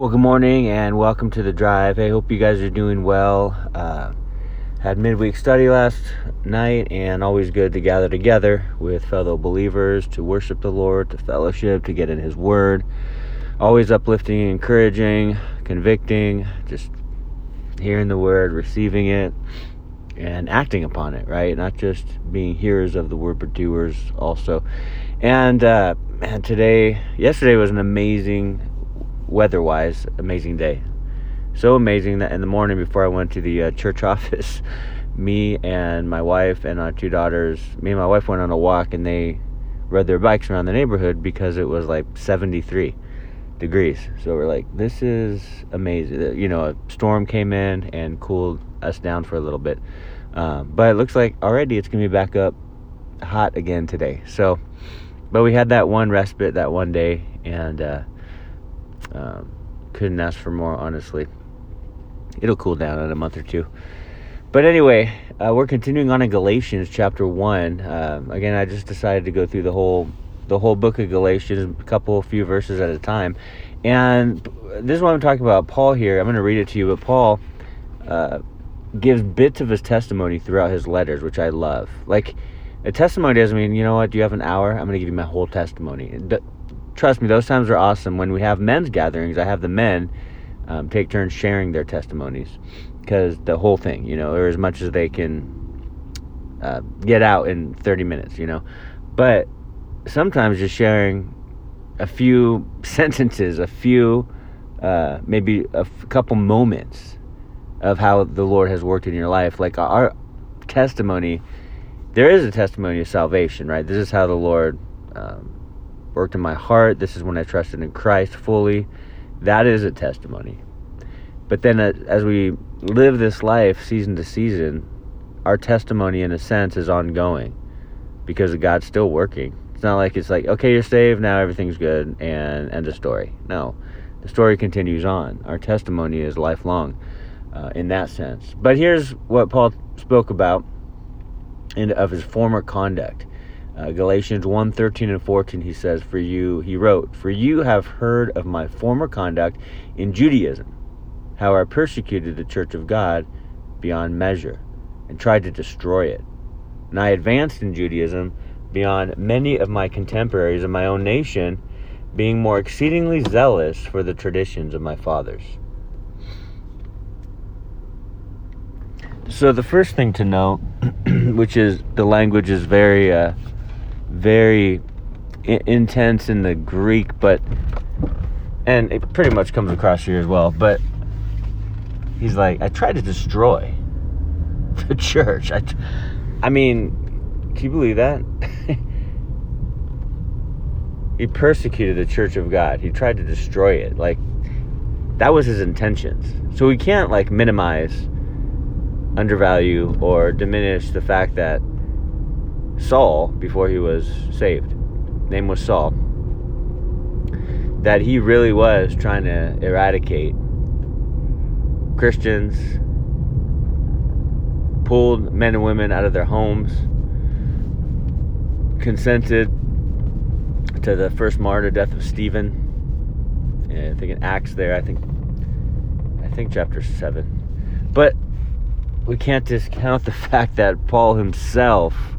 Well, good morning and welcome to the drive. I hope you guys are doing well. Uh, had midweek study last night, and always good to gather together with fellow believers to worship the Lord, to fellowship, to get in His Word. Always uplifting, encouraging, convicting, just hearing the Word, receiving it, and acting upon it, right? Not just being hearers of the Word, but doers also. And, uh, man, today, yesterday was an amazing weather wise, amazing day. So amazing that in the morning before I went to the uh, church office, me and my wife and our two daughters, me and my wife went on a walk and they rode their bikes around the neighborhood because it was like 73 degrees. So we're like, this is amazing. You know, a storm came in and cooled us down for a little bit. Um, but it looks like already it's going to be back up hot again today. So, but we had that one respite that one day and, uh, um, couldn't ask for more, honestly. It'll cool down in a month or two. But anyway, uh, we're continuing on in Galatians chapter one. Uh, again, I just decided to go through the whole the whole book of Galatians, a couple, few verses at a time. And this is what I'm talking about. Paul here. I'm going to read it to you, but Paul uh, gives bits of his testimony throughout his letters, which I love. Like a testimony doesn't mean you know what. Do you have an hour? I'm going to give you my whole testimony trust me, those times are awesome. When we have men's gatherings, I have the men um, take turns sharing their testimonies because the whole thing, you know, or as much as they can uh, get out in 30 minutes, you know. But sometimes just sharing a few sentences, a few, uh, maybe a f- couple moments of how the Lord has worked in your life. Like our testimony, there is a testimony of salvation, right? This is how the Lord um, worked in my heart. This is when I trusted in Christ fully. That is a testimony. But then uh, as we live this life season to season, our testimony in a sense is ongoing because God's still working. It's not like it's like, okay, you're saved, now everything's good, and end of story. No, the story continues on. Our testimony is lifelong uh, in that sense. But here's what Paul spoke about in, of his former conduct. Uh, Galatians 1 13 and 14, he says, For you, he wrote, For you have heard of my former conduct in Judaism, how I persecuted the church of God beyond measure and tried to destroy it. And I advanced in Judaism beyond many of my contemporaries in my own nation, being more exceedingly zealous for the traditions of my fathers. So, the first thing to note, which is the language is very. Uh, very I- intense in the Greek, but and it pretty much comes across here as well. But he's like, I tried to destroy the church. I, I mean, can you believe that? he persecuted the church of God. He tried to destroy it. Like that was his intentions. So we can't like minimize, undervalue, or diminish the fact that Saul, before he was saved, name was Saul, that he really was trying to eradicate Christians, pulled men and women out of their homes, consented to the first martyr death of Stephen. I think in Acts there, I think I think chapter seven. But we can't discount the fact that Paul himself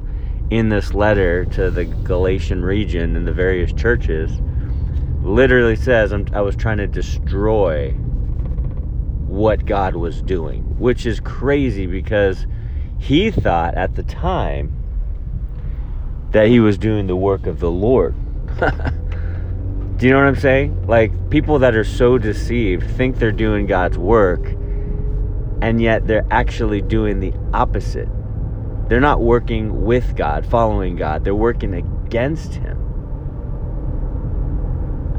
in this letter to the Galatian region and the various churches literally says i was trying to destroy what God was doing, which is crazy because he thought at the time that he was doing the work of the Lord. Do you know what I'm saying? Like people that are so deceived think they're doing God's work and yet they're actually doing the opposite. They're not working with God, following God. They're working against Him.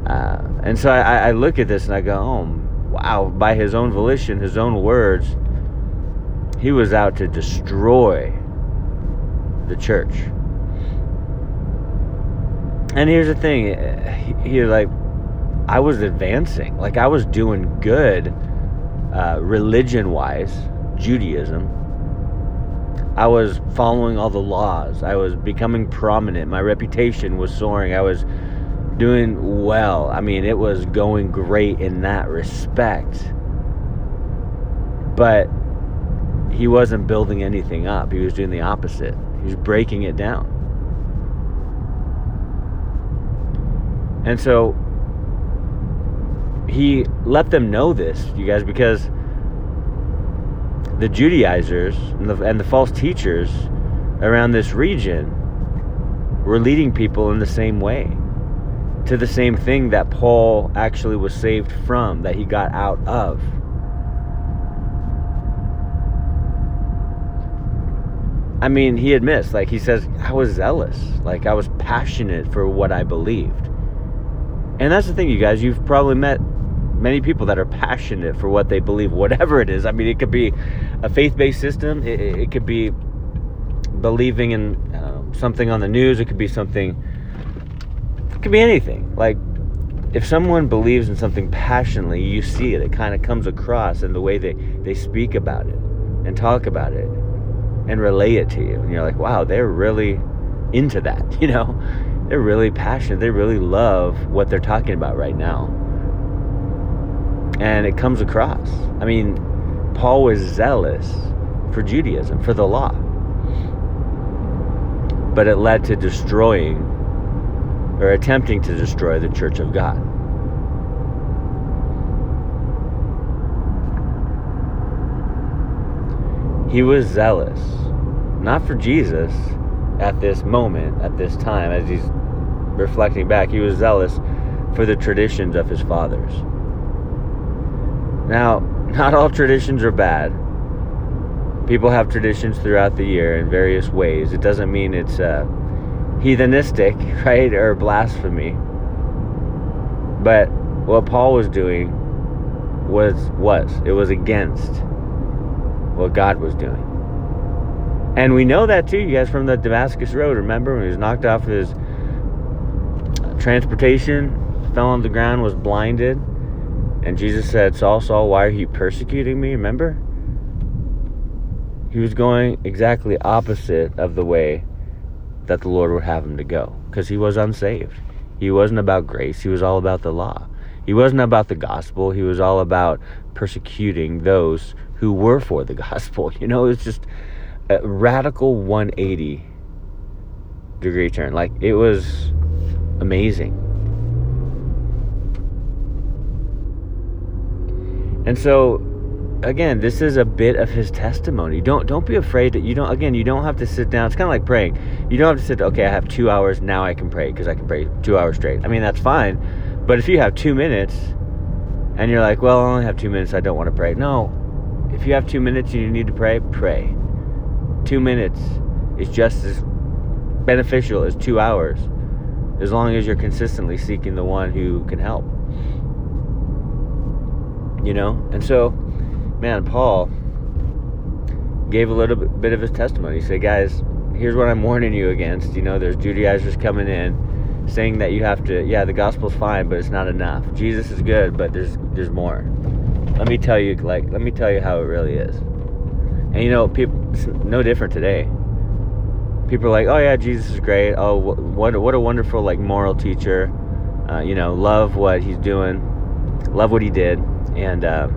Uh, and so I, I look at this and I go, oh, wow, by His own volition, His own words, He was out to destroy the church. And here's the thing, he, he like, I was advancing, like I was doing good, uh, religion-wise, Judaism I was following all the laws. I was becoming prominent. My reputation was soaring. I was doing well. I mean, it was going great in that respect. But he wasn't building anything up. He was doing the opposite. He was breaking it down. And so he let them know this, you guys, because the Judaizers and the, and the false teachers around this region were leading people in the same way to the same thing that Paul actually was saved from, that he got out of. I mean, he admits, like, he says, I was zealous. Like, I was passionate for what I believed. And that's the thing, you guys, you've probably met many people that are passionate for what they believe, whatever it is. I mean, it could be a faith based system, it, it, could be believing in uh, something on the news, it could be something it could be anything. Like, if someone believes in something passionately, you see it. It kind of comes across in the way they, they speak about it and talk about it and relay it to you. And you're like, wow, they're really into that, you know? They're really passionate. They really love what they're talking about right now. And it comes across. I mean, Paul was zealous for Judaism, for the law. But it led to destroying or attempting to destroy the church of God. He was zealous, not for Jesus at this moment, at this time, as he's reflecting back, he was zealous for the traditions of his fathers. Now, not all traditions are bad. People have traditions throughout the year in various ways. It doesn't mean it's uh, heathenistic, right, or blasphemy. But what Paul was doing was was it was against what God was doing. And we know that too, you guys, from the Damascus Road. Remember when he was knocked off his transportation, fell on the ground, was blinded, and Jesus said, Saul, Saul, why are you persecuting me? Remember? He was going exactly opposite of the way that the Lord would have him to go because he was unsaved. He wasn't about grace, he was all about the law. He wasn't about the gospel, he was all about persecuting those who were for the gospel. You know, it's just a radical 180 degree turn. Like it was amazing. And so again, this is a bit of his testimony. Don't don't be afraid that you don't. Again, you don't have to sit down. It's kind of like praying. You don't have to sit. Okay, I have two hours now. I can pray because I can pray two hours straight. I mean, that's fine. But if you have two minutes, and you're like, well, I only have two minutes. I don't want to pray. No, if you have two minutes and you need to pray, pray. Two minutes is just as beneficial as two hours, as long as you're consistently seeking the one who can help. You know, and so man, Paul gave a little bit of his testimony. He said, guys, here's what I'm warning you against. You know, there's Judaizers coming in saying that you have to, yeah, the gospel's fine, but it's not enough. Jesus is good, but there's there's more. Let me tell you, like, let me tell you how it really is. And you know, people, it's no different today. People are like, oh yeah, Jesus is great. Oh, what what a wonderful like moral teacher. Uh, you know, love what he's doing, love what he did, and. Uh,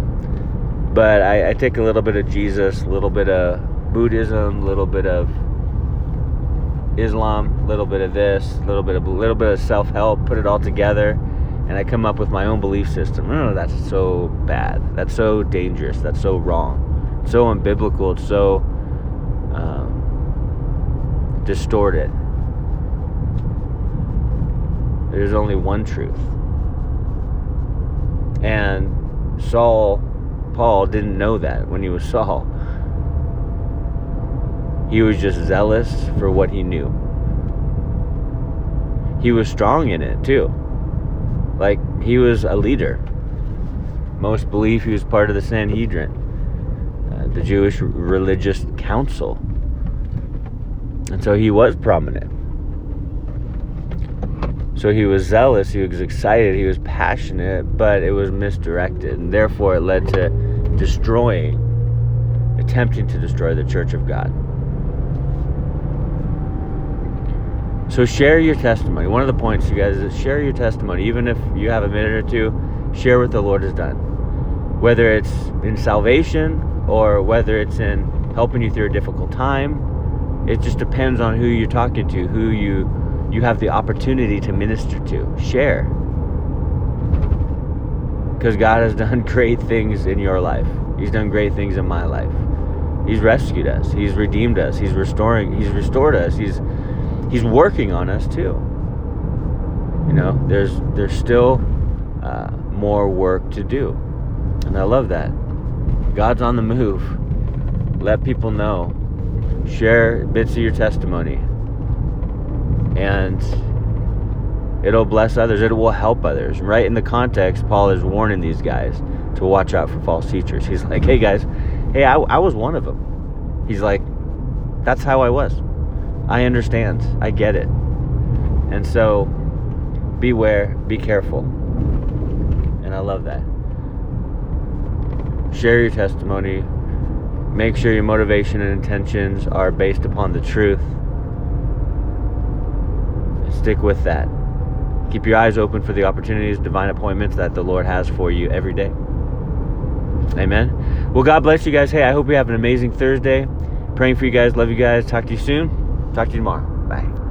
but I, I take a little bit of Jesus, a little bit of Buddhism, a little bit of Islam, a little bit of this, a little bit of a little bit of self-help, put it all together, and I come up with my own belief system. Oh, that's so bad. That's so dangerous. That's so wrong. It's so unbiblical. It's so um, distorted. There's only one truth, and Saul Paul didn't know that when he was Saul. He was just zealous for what he knew. He was strong in it too. Like, he was a leader. Most believe he was part of the Sanhedrin, uh, the Jewish religious council. And so he was prominent. So he was zealous, he was excited, he was passionate, but it was misdirected. And therefore, it led to destroying, attempting to destroy the church of God. So share your testimony. One of the points, you guys, is share your testimony. Even if you have a minute or two, share what the Lord has done. Whether it's in salvation or whether it's in helping you through a difficult time, it just depends on who you're talking to, who you you have the opportunity to minister to. Share. Because God has done great things in your life. He's done great things in my life. He's rescued us. He's redeemed us. He's restoring. He's restored us. He's He's working on us too. You know, there's there's still uh, more work to do, and I love that. God's on the move. Let people know. Share bits of your testimony, and it'll bless others. It will help others. Right in the context, Paul is warning these guys to watch out for false teachers. He's like, "Hey guys, hey, I, I was one of them." He's like, "That's how I was." I understand. I get it. And so beware, be careful. And I love that. Share your testimony. Make sure your motivation and intentions are based upon the truth. Stick with that. Keep your eyes open for the opportunities, divine appointments that the Lord has for you every day. Amen. Well, God bless you guys. Hey, I hope you have an amazing Thursday. Praying for you guys. Love you guys. Talk to you soon. Talk to you tomorrow. Bye.